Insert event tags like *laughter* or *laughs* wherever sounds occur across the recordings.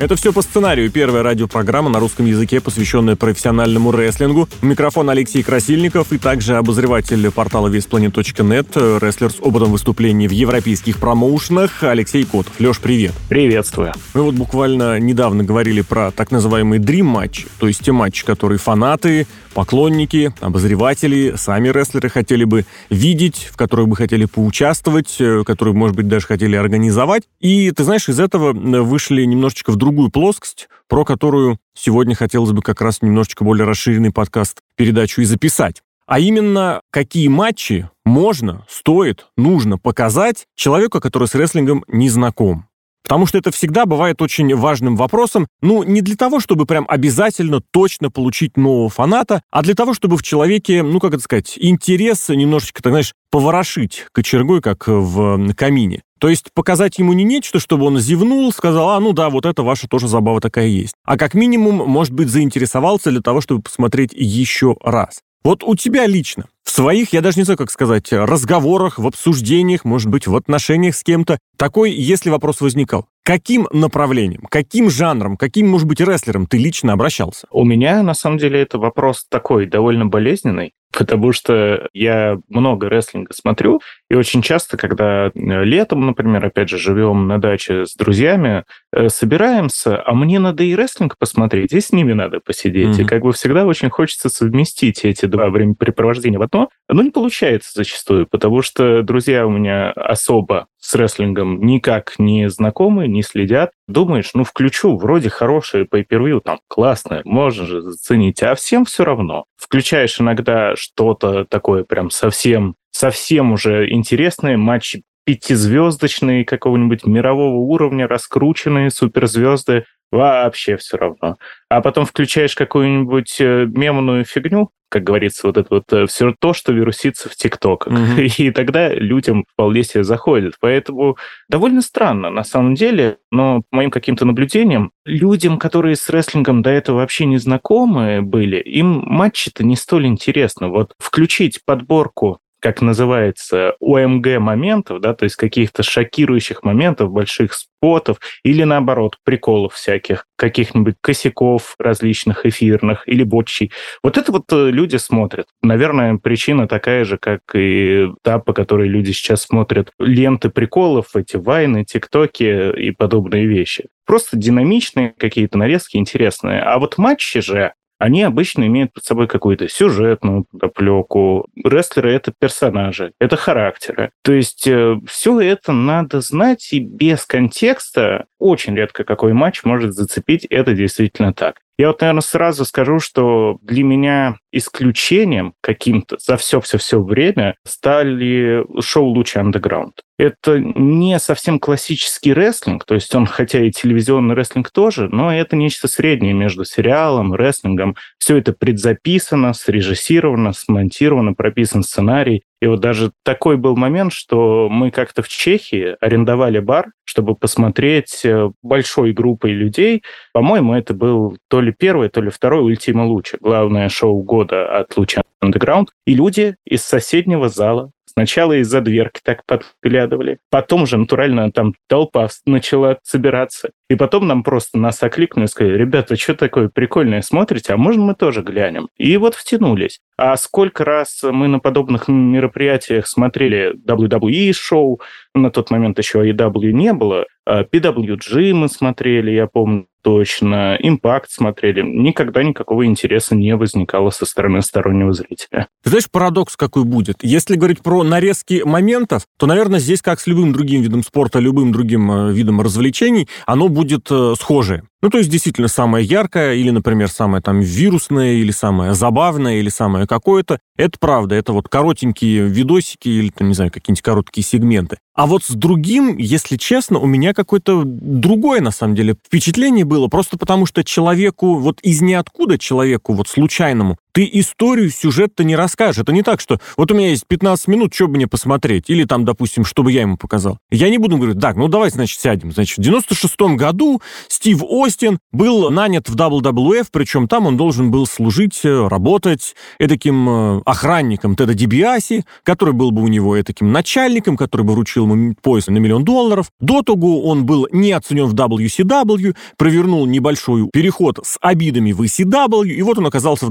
Это все по сценарию. Первая радиопрограмма на русском языке, посвященная профессиональному рестлингу. Микрофон Алексей Красильников и также обозреватель портала весьplanet.net, рестлер с опытом выступлений в европейских промоушенах Алексей Котов. Леш, привет. Приветствую. Мы вот буквально недавно говорили про так называемые Dream матчи, то есть те матчи, которые фанаты, поклонники, обозреватели, сами рестлеры хотели бы видеть, в которых бы хотели поучаствовать, э, которые, может быть, даже хотели организовать. И, ты знаешь, из этого вышли немножечко в другую плоскость, про которую сегодня хотелось бы как раз немножечко более расширенный подкаст, передачу и записать. А именно, какие матчи можно, стоит, нужно показать человеку, который с рестлингом не знаком. Потому что это всегда бывает очень важным вопросом, ну, не для того, чтобы прям обязательно точно получить нового фаната, а для того, чтобы в человеке, ну, как это сказать, интерес немножечко, так знаешь, поворошить кочергой, как в камине. То есть показать ему не нечто, чтобы он зевнул, сказал, а, ну да, вот это ваша тоже забава такая есть. А как минимум, может быть, заинтересовался для того, чтобы посмотреть еще раз. Вот у тебя лично, в своих, я даже не знаю, как сказать, разговорах, в обсуждениях, может быть, в отношениях с кем-то, такой, если вопрос возникал, каким направлением, каким жанром, каким, может быть, рестлером ты лично обращался? У меня, на самом деле, это вопрос такой, довольно болезненный потому что я много рестлинга смотрю, и очень часто, когда э, летом, например, опять же, живем на даче с друзьями, собираемся, а мне надо и рестлинг посмотреть, и с ними надо посидеть. Mm-hmm. И как бы всегда очень хочется совместить эти два времяпрепровождения в одно, но не получается зачастую, потому что друзья у меня особо с рестлингом никак не знакомы, не следят. Думаешь, ну включу, вроде хорошее pay per там классное, можно же заценить, а всем все равно. Включаешь иногда что-то такое прям совсем совсем уже интересные матчи пятизвездочные какого-нибудь мирового уровня, раскрученные суперзвезды, вообще все равно. А потом включаешь какую-нибудь э, мемную фигню, как говорится, вот это вот э, все то, что вирусится в ТикТоках. Mm-hmm. *laughs* И тогда людям вполне себе заходит. Поэтому довольно странно на самом деле, но по моим каким-то наблюдениям, людям, которые с рестлингом до этого вообще не знакомы были, им матчи-то не столь интересно. Вот включить подборку как называется, ОМГ моментов, да, то есть каких-то шокирующих моментов, больших спотов, или наоборот, приколов всяких, каких-нибудь косяков различных эфирных или ботчей. Вот это вот э, люди смотрят. Наверное, причина такая же, как и та, по которой люди сейчас смотрят ленты приколов, эти вайны, тиктоки и подобные вещи. Просто динамичные какие-то нарезки интересные. А вот матчи же, они обычно имеют под собой какую-то сюжетную подоплеку. Рестлеры — это персонажи, это характеры. То есть э, все это надо знать, и без контекста очень редко какой матч может зацепить. Это действительно так. Я вот, наверное, сразу скажу, что для меня исключением каким-то за все-все-все время стали шоу «Лучи андеграунд». Это не совсем классический рестлинг, то есть он, хотя и телевизионный рестлинг тоже, но это нечто среднее между сериалом, рестлингом. Все это предзаписано, срежиссировано, смонтировано, прописан сценарий. И вот даже такой был момент, что мы как-то в Чехии арендовали бар, чтобы посмотреть э, большой группой людей. По-моему, это был то ли первый, то ли второй «Ультима Луча», главное шоу года от Луча Underground. И люди из соседнего зала Сначала из-за дверки так подглядывали, потом уже натурально там толпа начала собираться. И потом нам просто нас окликнули и сказали, ребята, что такое прикольное смотрите, а можно мы тоже глянем? И вот втянулись. А сколько раз мы на подобных мероприятиях смотрели WWE-шоу, на тот момент еще AEW не было, PWG мы смотрели, я помню, точно, импакт смотрели. Никогда никакого интереса не возникало со стороны стороннего зрителя. Ты знаешь, парадокс какой будет? Если говорить про нарезки моментов, то, наверное, здесь, как с любым другим видом спорта, любым другим э, видом развлечений, оно будет э, схожее. Ну, то есть, действительно, самое яркое, или, например, самое там вирусное, или самое забавное, или самое какое-то. Это правда, это вот коротенькие видосики, или, там, не знаю, какие-нибудь короткие сегменты. А вот с другим, если честно, у меня какое-то другое, на самом деле, впечатление было, просто потому что человеку, вот из ниоткуда человеку, вот случайному, ты историю, сюжет-то не расскажешь. Это не так, что вот у меня есть 15 минут, что бы мне посмотреть, или там, допустим, чтобы я ему показал. Я не буду говорить, так, ну давай, значит, сядем. Значит, в 96 году Стив Остин был нанят в WWF, причем там он должен был служить, э, работать таким э, охранником Теда Дибиаси, который был бы у него таким начальником, который бы вручил ему пояс на миллион долларов. До того он был не оценен в WCW, провернул небольшой переход с обидами в ECW, и вот он оказался в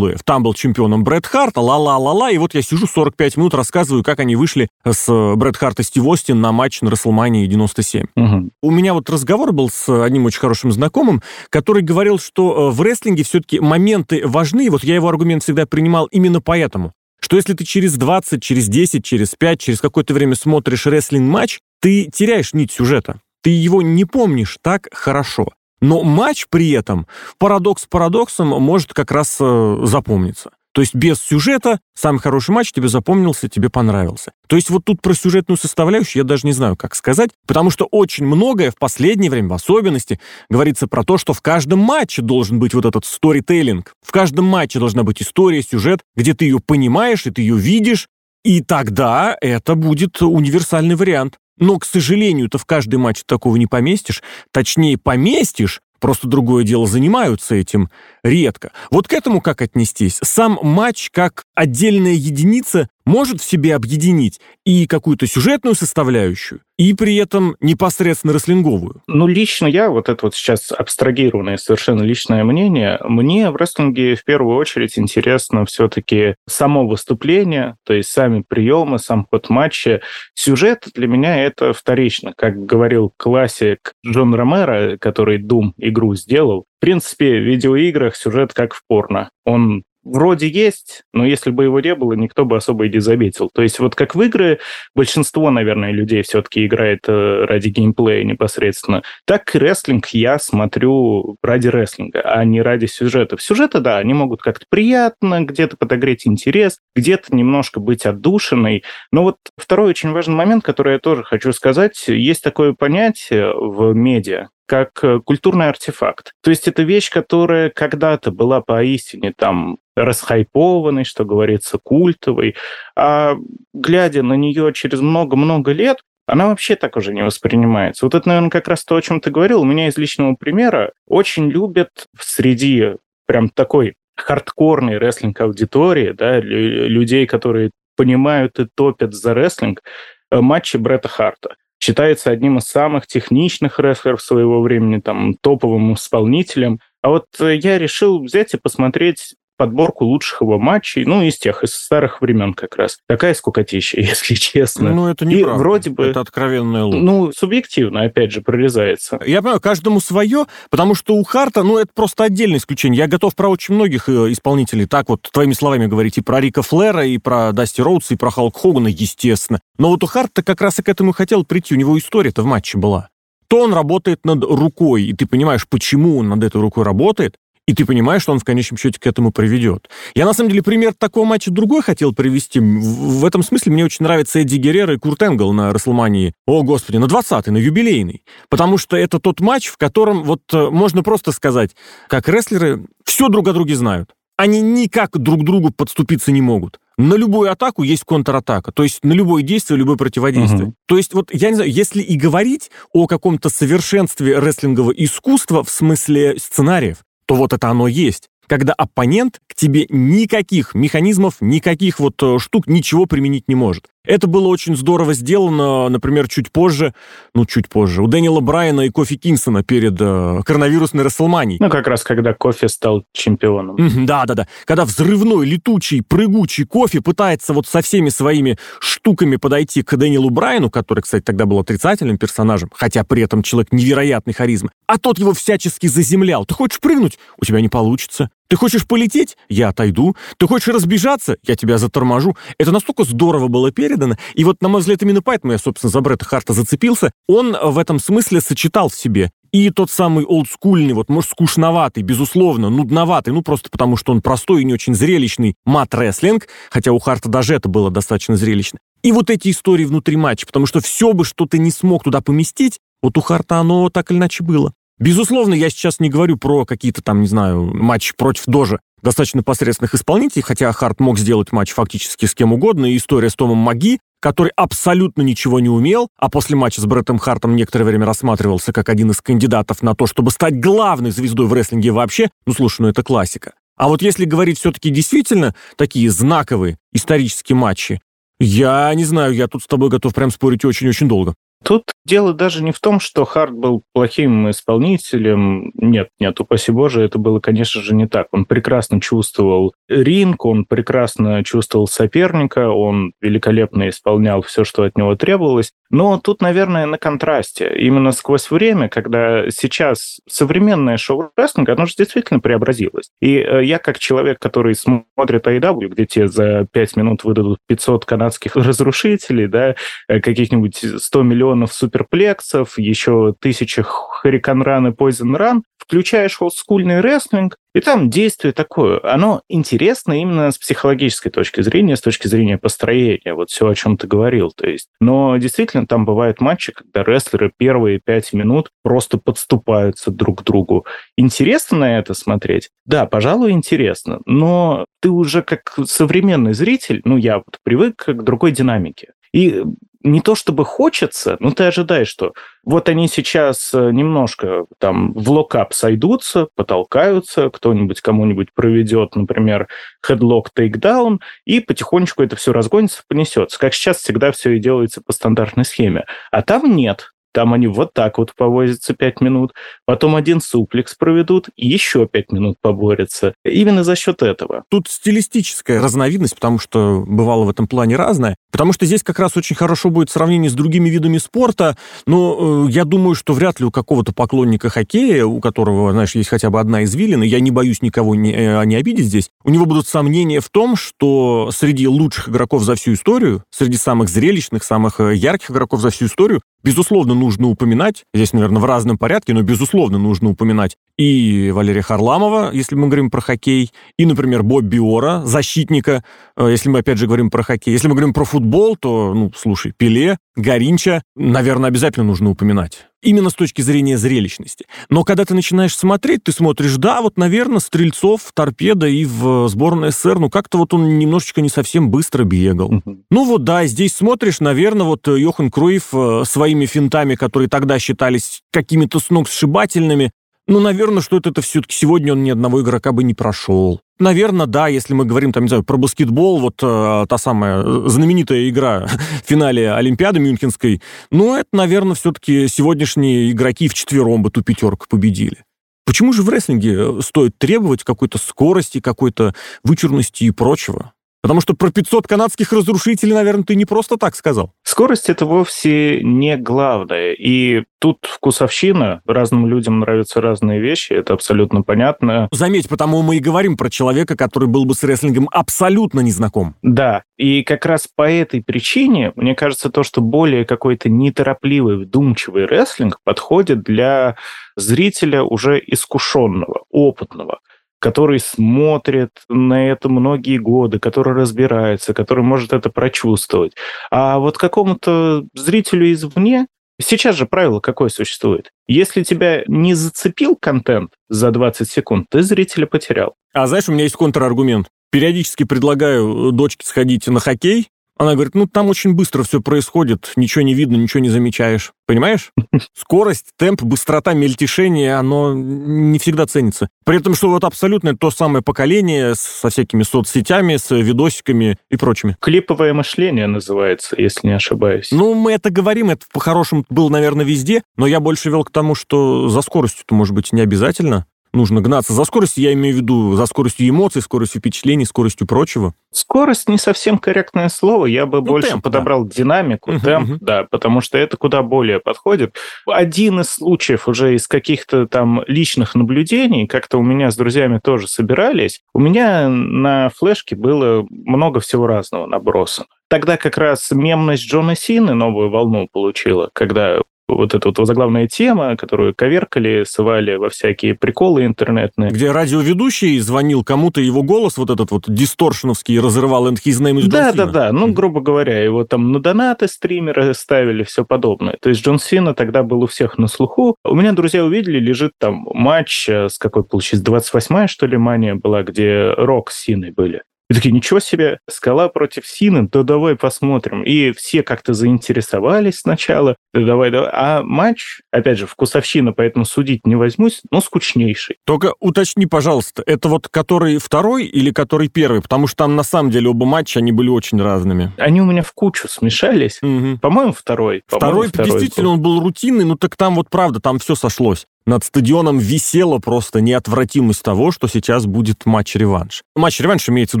WWF. Там был чемпионом Брэд Харт, ла-ла-ла-ла, и вот я сижу 45 минут, рассказываю, как они вышли с э, Брэд Харт и Стив Остин на матч на Расселмании 97. Угу. У меня вот разговор был с одним очень хорошим знакомым, который говорил, что э, в рестлинге все-таки моменты важны, вот я его аргумент всегда принимал именно поэтому что если ты через 20, через 10, через 5, через какое-то время смотришь рестлинг-матч, ты теряешь нить сюжета. Ты его не помнишь так хорошо. Но матч при этом, парадокс парадоксом, может как раз э, запомниться. То есть без сюжета самый хороший матч тебе запомнился, тебе понравился. То есть вот тут про сюжетную составляющую я даже не знаю, как сказать, потому что очень многое в последнее время, в особенности, говорится про то, что в каждом матче должен быть вот этот сторителлинг. В каждом матче должна быть история, сюжет, где ты ее понимаешь, и ты ее видишь, и тогда это будет универсальный вариант. Но, к сожалению, ты в каждый матч такого не поместишь. Точнее, поместишь, просто другое дело занимаются этим редко. Вот к этому как отнестись? Сам матч как отдельная единица может в себе объединить и какую-то сюжетную составляющую, и при этом непосредственно рестлинговую. Ну, лично я, вот это вот сейчас абстрагированное совершенно личное мнение, мне в рестлинге в первую очередь интересно все-таки само выступление, то есть сами приемы, сам ход матча. Сюжет для меня это вторично. Как говорил классик Джон Ромеро, который Doom игру сделал, в принципе, в видеоиграх сюжет как в порно. Он вроде есть, но если бы его не было, никто бы особо и не заметил. То есть вот как в игры большинство, наверное, людей все-таки играет э, ради геймплея непосредственно, так и рестлинг я смотрю ради рестлинга, а не ради сюжетов. Сюжеты, да, они могут как-то приятно, где-то подогреть интерес, где-то немножко быть отдушиной. Но вот второй очень важный момент, который я тоже хочу сказать, есть такое понятие в медиа, как э, культурный артефакт. То есть это вещь, которая когда-то была поистине там расхайпованной, что говорится, культовой, а глядя на нее через много-много лет, она вообще так уже не воспринимается. Вот это, наверное, как раз то, о чем ты говорил. У меня из личного примера очень любят среди прям такой хардкорной рестлинг-аудитории, да, людей, которые понимают и топят за рестлинг, э, матчи Бретта Харта считается одним из самых техничных рестлеров своего времени, там, топовым исполнителем. А вот э, я решил взять и посмотреть подборку лучших его матчей, ну, из тех, из старых времен как раз. Такая скукотища, *laughs* если честно. Ну, это не И вроде бы... Это откровенная ложь. Ну, субъективно, опять же, прорезается. Я понимаю, каждому свое, потому что у Харта, ну, это просто отдельное исключение. Я готов про очень многих э, исполнителей так вот, твоими словами говорить, и про Рика Флера, и про Дасти Роудса, и про Халк Хогана, естественно. Но вот у Харта как раз и к этому хотел прийти, у него история-то в матче была то он работает над рукой, и ты понимаешь, почему он над этой рукой работает, и ты понимаешь, что он в конечном счете к этому приведет. Я, на самом деле, пример такого матча другой хотел привести. В этом смысле мне очень нравится Эдди Геррера и Курт Энгл на Расселмании. О, господи, на 20-й, на юбилейный. Потому что это тот матч, в котором вот э, можно просто сказать, как рестлеры все друг о друге знают. Они никак друг к другу подступиться не могут. На любую атаку есть контратака, то есть на любое действие, любое противодействие. Угу. То есть вот, я не знаю, если и говорить о каком-то совершенстве рестлингового искусства в смысле сценариев, то вот это оно есть когда оппонент к тебе никаких механизмов, никаких вот э, штук, ничего применить не может. Это было очень здорово сделано, например, чуть позже, ну, чуть позже, у Дэниела Брайана и Кофи Кингсона перед э, коронавирусной Расселманией. Ну, как раз когда Кофи стал чемпионом. Да-да-да. Когда взрывной, летучий, прыгучий Кофи пытается вот со всеми своими штуками подойти к Дэниелу Брайану, который, кстати, тогда был отрицательным персонажем, хотя при этом человек невероятной харизмы, а тот его всячески заземлял. Ты хочешь прыгнуть? У тебя не получится. Ты хочешь полететь? Я отойду. Ты хочешь разбежаться? Я тебя заторможу. Это настолько здорово было передано. И вот, на мой взгляд, именно поэтому я, собственно, за Бретта Харта зацепился. Он в этом смысле сочетал в себе и тот самый олдскульный, вот, может, скучноватый, безусловно, нудноватый, ну, просто потому что он простой и не очень зрелищный мат-рестлинг, хотя у Харта даже это было достаточно зрелищно. И вот эти истории внутри матча, потому что все бы, что ты не смог туда поместить, вот у Харта оно так или иначе было. Безусловно, я сейчас не говорю про какие-то там, не знаю, матчи против Дожа. достаточно посредственных исполнителей, хотя Харт мог сделать матч фактически с кем угодно, и история с Томом Маги, который абсолютно ничего не умел, а после матча с Бреттом Хартом некоторое время рассматривался как один из кандидатов на то, чтобы стать главной звездой в рестлинге вообще, ну, слушай, ну это классика. А вот если говорить все-таки действительно такие знаковые исторические матчи, я не знаю, я тут с тобой готов прям спорить очень-очень долго. Тут дело даже не в том, что Харт был плохим исполнителем. Нет, нет, упаси боже, это было, конечно же, не так. Он прекрасно чувствовал ринг, он прекрасно чувствовал соперника, он великолепно исполнял все, что от него требовалось. Но тут, наверное, на контрасте. Именно сквозь время, когда сейчас современное шоу-рестлинг, оно же действительно преобразилось. И э, я, как человек, который смотрит AEW, где тебе за 5 минут выдадут 500 канадских разрушителей, да, э, каких-нибудь 100 миллионов суперплексов, еще тысячи Hurricane и Run, включаешь олдскульный рестлинг, и там действие такое, оно интересно именно с психологической точки зрения, с точки зрения построения, вот все, о чем ты говорил. То есть, но действительно там бывают матчи, когда рестлеры первые пять минут просто подступаются друг к другу. Интересно на это смотреть? Да, пожалуй, интересно, но ты уже как современный зритель, ну, я вот привык к другой динамике. И не то чтобы хочется, но ты ожидаешь, что вот они сейчас э, немножко там в локап сойдутся, потолкаются, кто-нибудь кому-нибудь проведет, например, headlock takedown, и потихонечку это все разгонится, понесется. Как сейчас всегда все и делается по стандартной схеме. А там нет. Там они вот так вот повозятся 5 минут, потом один суплекс проведут, и еще 5 минут поборются. Именно за счет этого. Тут стилистическая разновидность, потому что бывало в этом плане разное. Потому что здесь как раз очень хорошо будет сравнение с другими видами спорта, но э, я думаю, что вряд ли у какого-то поклонника хоккея, у которого, знаешь, есть хотя бы одна извилина, я не боюсь никого не, э, не обидеть здесь, у него будут сомнения в том, что среди лучших игроков за всю историю, среди самых зрелищных, самых э, ярких игроков за всю историю, безусловно, нужно упоминать, здесь, наверное, в разном порядке, но, безусловно, нужно упоминать и Валерия Харламова, если мы говорим про хоккей, и, например, Бобби Ора, защитника, э, если мы, опять же, говорим про хоккей. Если мы говорим про футбол, то, ну, слушай, Пеле, Горинча, наверное, обязательно нужно упоминать. Именно с точки зрения зрелищности. Но когда ты начинаешь смотреть, ты смотришь, да, вот, наверное, Стрельцов, Торпеда и в сборной СССР, ну, как-то вот он немножечко не совсем быстро бегал. Ну, вот, да, здесь смотришь, наверное, вот Йохан Круев э, своими финтами, которые тогда считались какими-то сногсшибательными, ну, наверное, что это все-таки сегодня он ни одного игрока бы не прошел. Наверное, да, если мы говорим там, не знаю, про баскетбол, вот э, та самая э, знаменитая игра в финале Олимпиады Мюнхенской, ну, это, наверное, все-таки сегодняшние игроки в четвером бы ту пятерку победили. Почему же в рестлинге э, стоит требовать какой-то скорости, какой-то вычурности и прочего? Потому что про 500 канадских разрушителей, наверное, ты не просто так сказал. Скорость это вовсе не главное. И тут вкусовщина. Разным людям нравятся разные вещи. Это абсолютно понятно. Заметь, потому мы и говорим про человека, который был бы с рестлингом абсолютно незнаком. Да. И как раз по этой причине, мне кажется, то, что более какой-то неторопливый, вдумчивый рестлинг подходит для зрителя уже искушенного, опытного который смотрит на это многие годы, который разбирается, который может это прочувствовать. А вот какому-то зрителю извне Сейчас же правило какое существует? Если тебя не зацепил контент за 20 секунд, ты зрителя потерял. А знаешь, у меня есть контраргумент. Периодически предлагаю дочке сходить на хоккей, она говорит, ну там очень быстро все происходит, ничего не видно, ничего не замечаешь. Понимаешь? *laughs* Скорость, темп, быстрота мельтешения, оно не всегда ценится. При этом, что вот абсолютно то самое поколение со всякими соцсетями, с видосиками и прочими. Клиповое мышление называется, если не ошибаюсь. Ну, мы это говорим, это по-хорошему было, наверное, везде, но я больше вел к тому, что за скоростью-то, может быть, не обязательно нужно гнаться за скоростью, я имею в виду за скоростью эмоций, скоростью впечатлений, скоростью прочего. Скорость не совсем корректное слово, я бы ну, больше темп, подобрал да. динамику, угу, темп, угу. да, потому что это куда более подходит. Один из случаев уже из каких-то там личных наблюдений, как-то у меня с друзьями тоже собирались, у меня на флешке было много всего разного набросано. Тогда как раз мемность Джона Сины новую волну получила, когда вот эта вот заглавная тема, которую коверкали, сывали во всякие приколы интернетные. Где радиоведущий звонил кому-то, его голос вот этот вот дисторшеновский разрывал and his name is Да, да, да. Ну, грубо говоря, его там на донаты стримеры ставили, все подобное. То есть Джон Сина тогда был у всех на слуху. У меня друзья увидели, лежит там матч э, с какой получилось, 28-я, что ли, мания была, где Рок с Синой были. И такие, ничего себе, скала против Сины, да давай посмотрим. И все как-то заинтересовались сначала, да давай, давай. А матч, опять же, вкусовщина, поэтому судить не возьмусь, но скучнейший. Только уточни, пожалуйста, это вот который второй или который первый? Потому что там на самом деле оба матча, они были очень разными. Они у меня в кучу смешались. Угу. По-моему, второй. По Второй, второй действительно, был. он был рутинный, ну так там вот правда, там все сошлось. Над стадионом висела просто неотвратимость того, что сейчас будет матч-реванш. Матч-реванш имеется в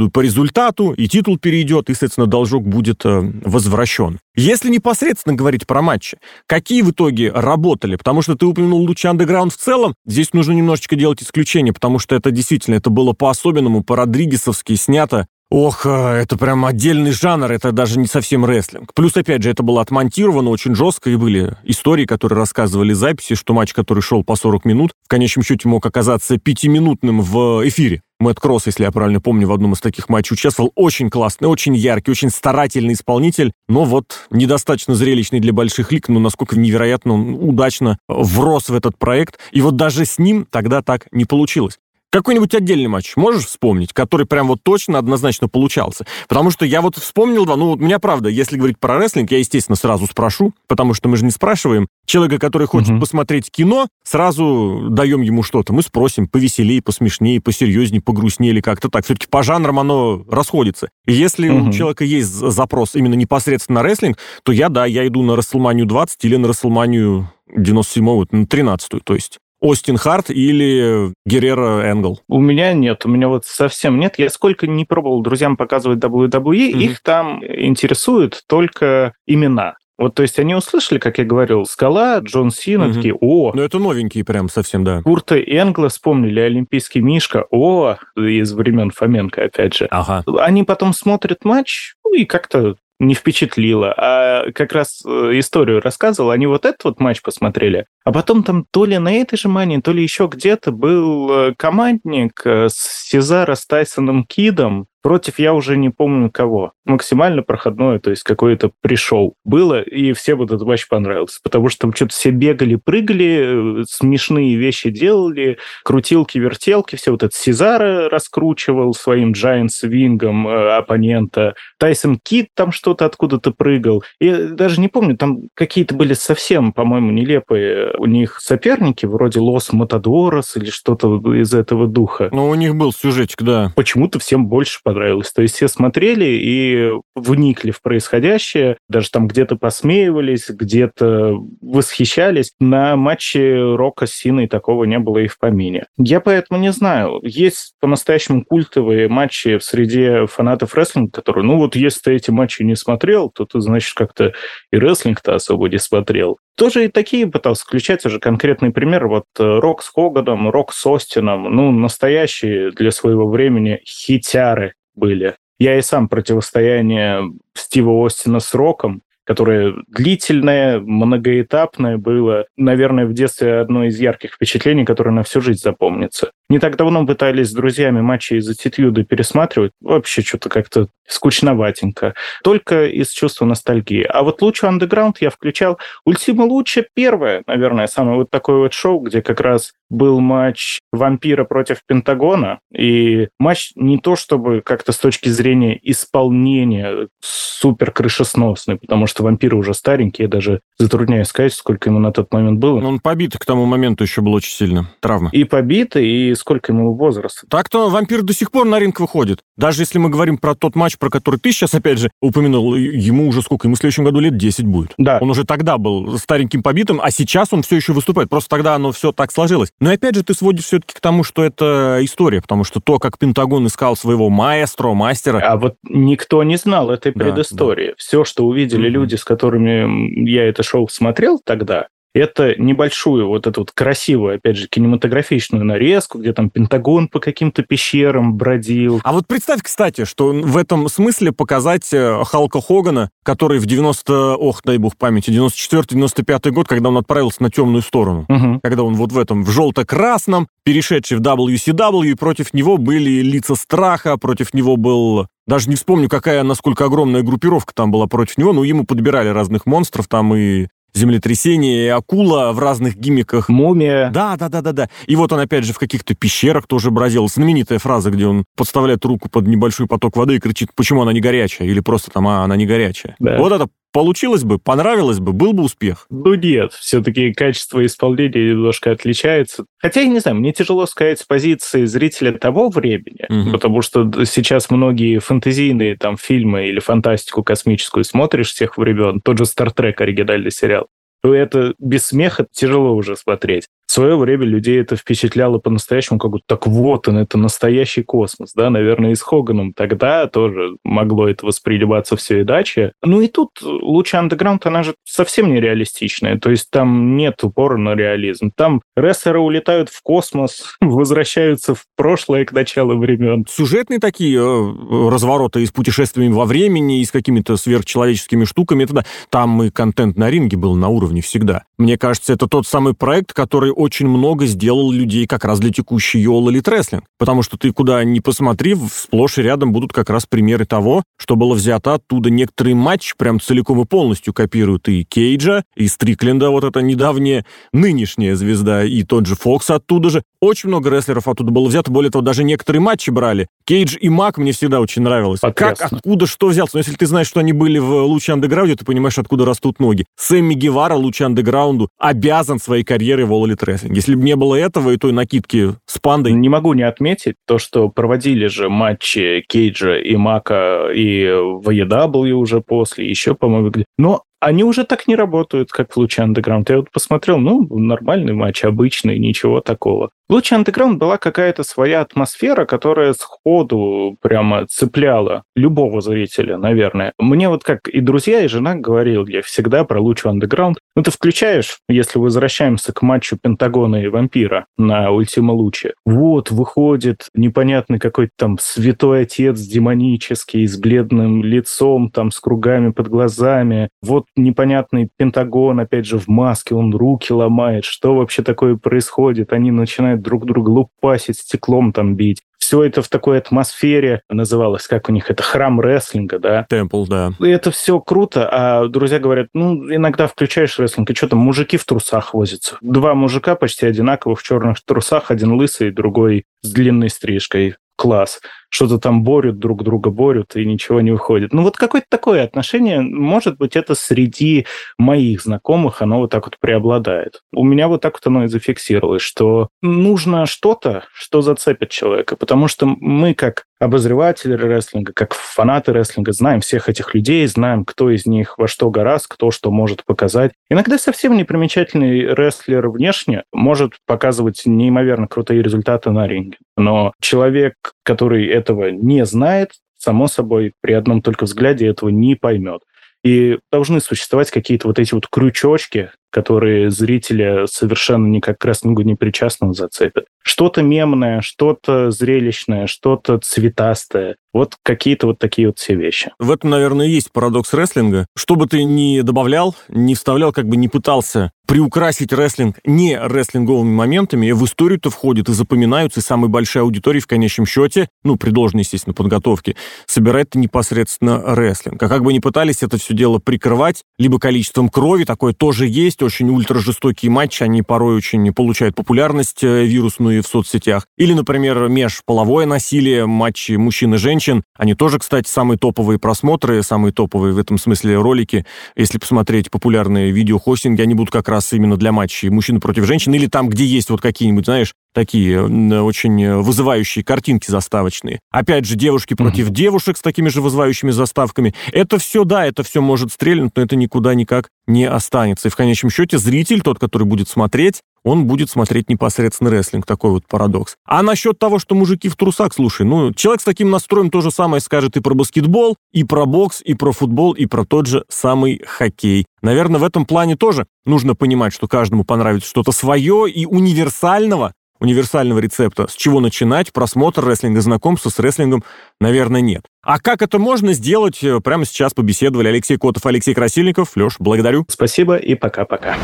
виду по результату, и титул перейдет, и, соответственно, должок будет э, возвращен. Если непосредственно говорить про матчи, какие в итоге работали? Потому что ты упомянул лучи андеграунд в целом. Здесь нужно немножечко делать исключение, потому что это действительно, это было по-особенному, по-родригесовски снято. Ох, а, это прям отдельный жанр, это даже не совсем рестлинг. Плюс, опять же, это было отмонтировано очень жестко, и были истории, которые рассказывали записи, что матч, который шел по 40 минут, в конечном счете мог оказаться пятиминутным в эфире. Мэтт Кросс, если я правильно помню, в одном из таких матчей участвовал. Очень классный, очень яркий, очень старательный исполнитель, но вот недостаточно зрелищный для больших лиг, но насколько невероятно он удачно врос в этот проект. И вот даже с ним тогда так не получилось. Какой-нибудь отдельный матч можешь вспомнить, который прям вот точно, однозначно получался? Потому что я вот вспомнил два, ну, у меня правда, если говорить про рестлинг, я, естественно, сразу спрошу, потому что мы же не спрашиваем. Человека, который хочет Мгм. посмотреть кино, сразу даем ему что-то. Мы спросим повеселее, посмешнее, посерьезнее, погрустнее или как-то так. Все-таки по жанрам оно расходится. И если у Мгм. человека есть за- запрос именно непосредственно на рестлинг, то я, да, я иду на Расселманию 20 или на Расселманию 97-ю, на 13-ю, то есть. Остин Харт или Геррера Энгл. У меня нет, у меня вот совсем нет. Я сколько не пробовал друзьям показывать WWE, Мгм. их там интересуют только имена. Вот, то есть они услышали, как я говорил, Скала, Джон Сина, Мгм. такие, о, Ну, это новенькие прям совсем, да. Курта Энгла вспомнили, Олимпийский Мишка, о, из времен Фоменко, опять же. Ага. Они потом смотрят матч, ну и как-то не впечатлило. А как раз э, историю рассказывал, они вот этот вот матч посмотрели, а потом там то ли на этой же мане, то ли еще где-то был э, командник э, с Сезаро с Тайсоном Кидом против я уже не помню кого. Максимально проходное, то есть какое-то пришел было, и всем вот этот матч понравился, потому что там что-то все бегали, прыгали, э, смешные вещи делали, крутилки, вертелки, все вот это Сезаро раскручивал своим Giant Свингом э, оппонента, Тайсон Кит там что-то откуда-то прыгал. Я даже не помню, там какие-то были совсем, по-моему, нелепые у них соперники, вроде Лос Матадорос или что-то из этого духа. Ну, у них был сюжетик, да. Почему-то всем больше понравилось. То есть все смотрели и вникли в происходящее, даже там где-то посмеивались, где-то восхищались. На матче Рока с Синой такого не было и в помине. Я поэтому не знаю. Есть по-настоящему культовые матчи в среде фанатов рестлинга, которые, ну вот если ты эти матчи не смотрел, то ты, значит, как-то и рестлинг-то особо не смотрел. Тоже и такие пытался включать уже конкретный пример. Вот э, Рок с Хоганом, Рок с Остином, ну, настоящие для своего времени хитяры были. Я и сам противостояние Стива Остина с Роком, которое длительное, многоэтапное было, наверное, в детстве одно из ярких впечатлений, которое на всю жизнь запомнится. Не так давно пытались с друзьями матчи из аттитюда пересматривать. Вообще что-то как-то скучноватенько. Только из чувства ностальгии. А вот лучше андеграунд я включал. Ультима лучше первое, наверное, самое вот такое вот шоу, где как раз был матч вампира против Пентагона. И матч не то чтобы как-то с точки зрения исполнения супер крышесносный, потому что вампиры уже старенькие, даже затрудняюсь сказать, сколько ему на тот момент было. Он побит к тому моменту еще был очень сильно. Травма. И побитый, и сколько ему возраста. Так-то вампир до сих пор на ринг выходит. Даже если мы говорим про тот матч, про который ты сейчас, опять же, упомянул, ему уже сколько? Ему в следующем году лет 10 будет. Да, Он уже тогда был стареньким побитым, а сейчас он все еще выступает. Просто тогда оно все так сложилось. Но опять же, ты сводишь все-таки к тому, что это история, потому что то, как Пентагон искал своего маэстро, мастера, А вот никто не знал этой Да, предыстории. Все, что увидели Мгм. люди, с которыми я это шоу смотрел тогда, это небольшую вот эту вот красивую, опять же, кинематографичную нарезку, где там Пентагон по каким-то пещерам бродил. А вот представь, кстати, что в этом смысле показать э, Халка Хогана, который в 90, ох, дай бог памяти, 94-95 год, когда он отправился на темную сторону, угу. когда он вот в этом, в желто-красном, перешедший в WCW, и против него были лица страха, против него был даже не вспомню, какая, насколько огромная группировка там была против него, но ему подбирали разных монстров, там и землетрясение, и акула в разных гиммиках. Мумия. Да, да, да, да, да. И вот он опять же в каких-то пещерах тоже бродил. Знаменитая фраза, где он подставляет руку под небольшой поток воды и кричит, почему она не горячая, или просто там, а, она не горячая. Да. Вот это получилось бы, понравилось бы, был бы успех? Ну нет, все-таки качество исполнения немножко отличается. Хотя, я не знаю, мне тяжело сказать с позиции зрителя того времени, угу. потому что сейчас многие фэнтезийные там фильмы или фантастику космическую смотришь всех времен, тот же «Стартрек» оригинальный сериал, то это без смеха тяжело уже смотреть в свое время людей это впечатляло по-настоящему, как будто так вот он, это настоящий космос, да, наверное, и с Хоганом тогда тоже могло это восприниматься все иначе. Ну и тут лучше андеграунд, она же совсем нереалистичная, то есть там нет упора на реализм. Там рестлеры улетают в космос, *laughs* возвращаются в прошлое к началу времен. Сюжетные такие э, развороты и с путешествиями во времени, и с какими-то сверхчеловеческими штуками, это да. Там и контент на ринге был на уровне всегда. Мне кажется, это тот самый проект, который очень много сделал людей как раз для текущей All Elite Wrestling. Потому что ты куда ни посмотри, сплошь и рядом будут как раз примеры того, что было взято оттуда. Некоторые матчи прям целиком и полностью копируют и Кейджа, и Стрикленда, вот эта недавняя нынешняя звезда, и тот же Фокс оттуда же. Очень много рестлеров оттуда было взято. Более того, даже некоторые матчи брали. Кейдж и Мак мне всегда очень нравилось. Потрясно. Как, откуда, что взялся? Но если ты знаешь, что они были в луче андеграунде, ты понимаешь, откуда растут ноги. Сэмми Гевара луче андеграунду обязан своей карьерой в All Elite Wrestling. Если бы не было этого и той накидки с пандой... Не могу не отметить то, что проводили же матчи Кейджа и Мака и в EW уже после, еще, по-моему, но они уже так не работают, как в Луче Андеграунд. Я вот посмотрел, ну, нормальный матч, обычный, ничего такого. В Луче Андеграунд была какая-то своя атмосфера, которая сходу прямо цепляла любого зрителя, наверное. Мне вот как и друзья, и жена говорил, я всегда про Лучу Андеграунд. Ну, ты включаешь, если возвращаемся к матчу Пентагона и Вампира на Ультима Луче. Вот, выходит непонятный какой-то там святой отец демонический, с бледным лицом, там, с кругами под глазами. Вот непонятный Пентагон, опять же, в маске, он руки ломает. Что вообще такое происходит? Они начинают друг друга лупасить, стеклом там бить. Все это в такой атмосфере называлось, как у них это, храм рестлинга, да? Темпл, да. И это все круто, а друзья говорят, ну, иногда включаешь рестлинг, и что там, мужики в трусах возятся. Два мужика почти одинаковых в черных трусах, один лысый, другой с длинной стрижкой. Класс что-то там борют, друг друга борют, и ничего не выходит. Ну вот какое-то такое отношение, может быть, это среди моих знакомых, оно вот так вот преобладает. У меня вот так вот оно и зафиксировалось, что нужно что-то, что зацепит человека, потому что мы как обозреватели рестлинга, как фанаты рестлинга, знаем всех этих людей, знаем, кто из них во что гораст, кто что может показать. Иногда совсем непримечательный рестлер внешне может показывать неимоверно крутые результаты на ринге. Но человек, который этого не знает, само собой, при одном только взгляде этого не поймет. И должны существовать какие-то вот эти вот крючочки, которые зрителя совершенно никак к рестлингу не причастного зацепят. Что-то мемное, что-то зрелищное, что-то цветастое. Вот какие-то вот такие вот все вещи. В этом, наверное, и есть парадокс рестлинга. Что бы ты ни добавлял, не вставлял, как бы не пытался приукрасить рестлинг не рестлинговыми моментами, в историю-то входит и запоминаются, и самой большой аудитории в конечном счете, ну, при должной, естественно, подготовке, собирает непосредственно рестлинг. А как бы ни пытались это все дело прикрывать, либо количеством крови, такое тоже есть, очень ультражестокие матчи, они порой очень получают популярность э, вирусную в соцсетях. Или, например, межполовое насилие, матчи мужчин и женщин, они тоже, кстати, самые топовые просмотры, самые топовые в этом смысле ролики. Если посмотреть популярные видеохостинги, они будут как раз именно для матчей мужчин против женщин, или там, где есть вот какие-нибудь, знаешь, такие очень вызывающие картинки заставочные. Опять же, девушки против mm-hmm. девушек с такими же вызывающими заставками. Это все, да, это все может стрельнуть, но это никуда никак не останется. И в конечном счете зритель, тот, который будет смотреть, он будет смотреть непосредственно рестлинг. Такой вот парадокс. А насчет того, что мужики в трусах, слушай, ну, человек с таким настроем то же самое скажет и про баскетбол, и про бокс, и про футбол, и про тот же самый хоккей. Наверное, в этом плане тоже нужно понимать, что каждому понравится что-то свое и универсального универсального рецепта, с чего начинать просмотр рестлинга, знакомство с рестлингом, наверное, нет. А как это можно сделать, прямо сейчас побеседовали Алексей Котов, Алексей Красильников. Леш, благодарю. Спасибо и пока-пока.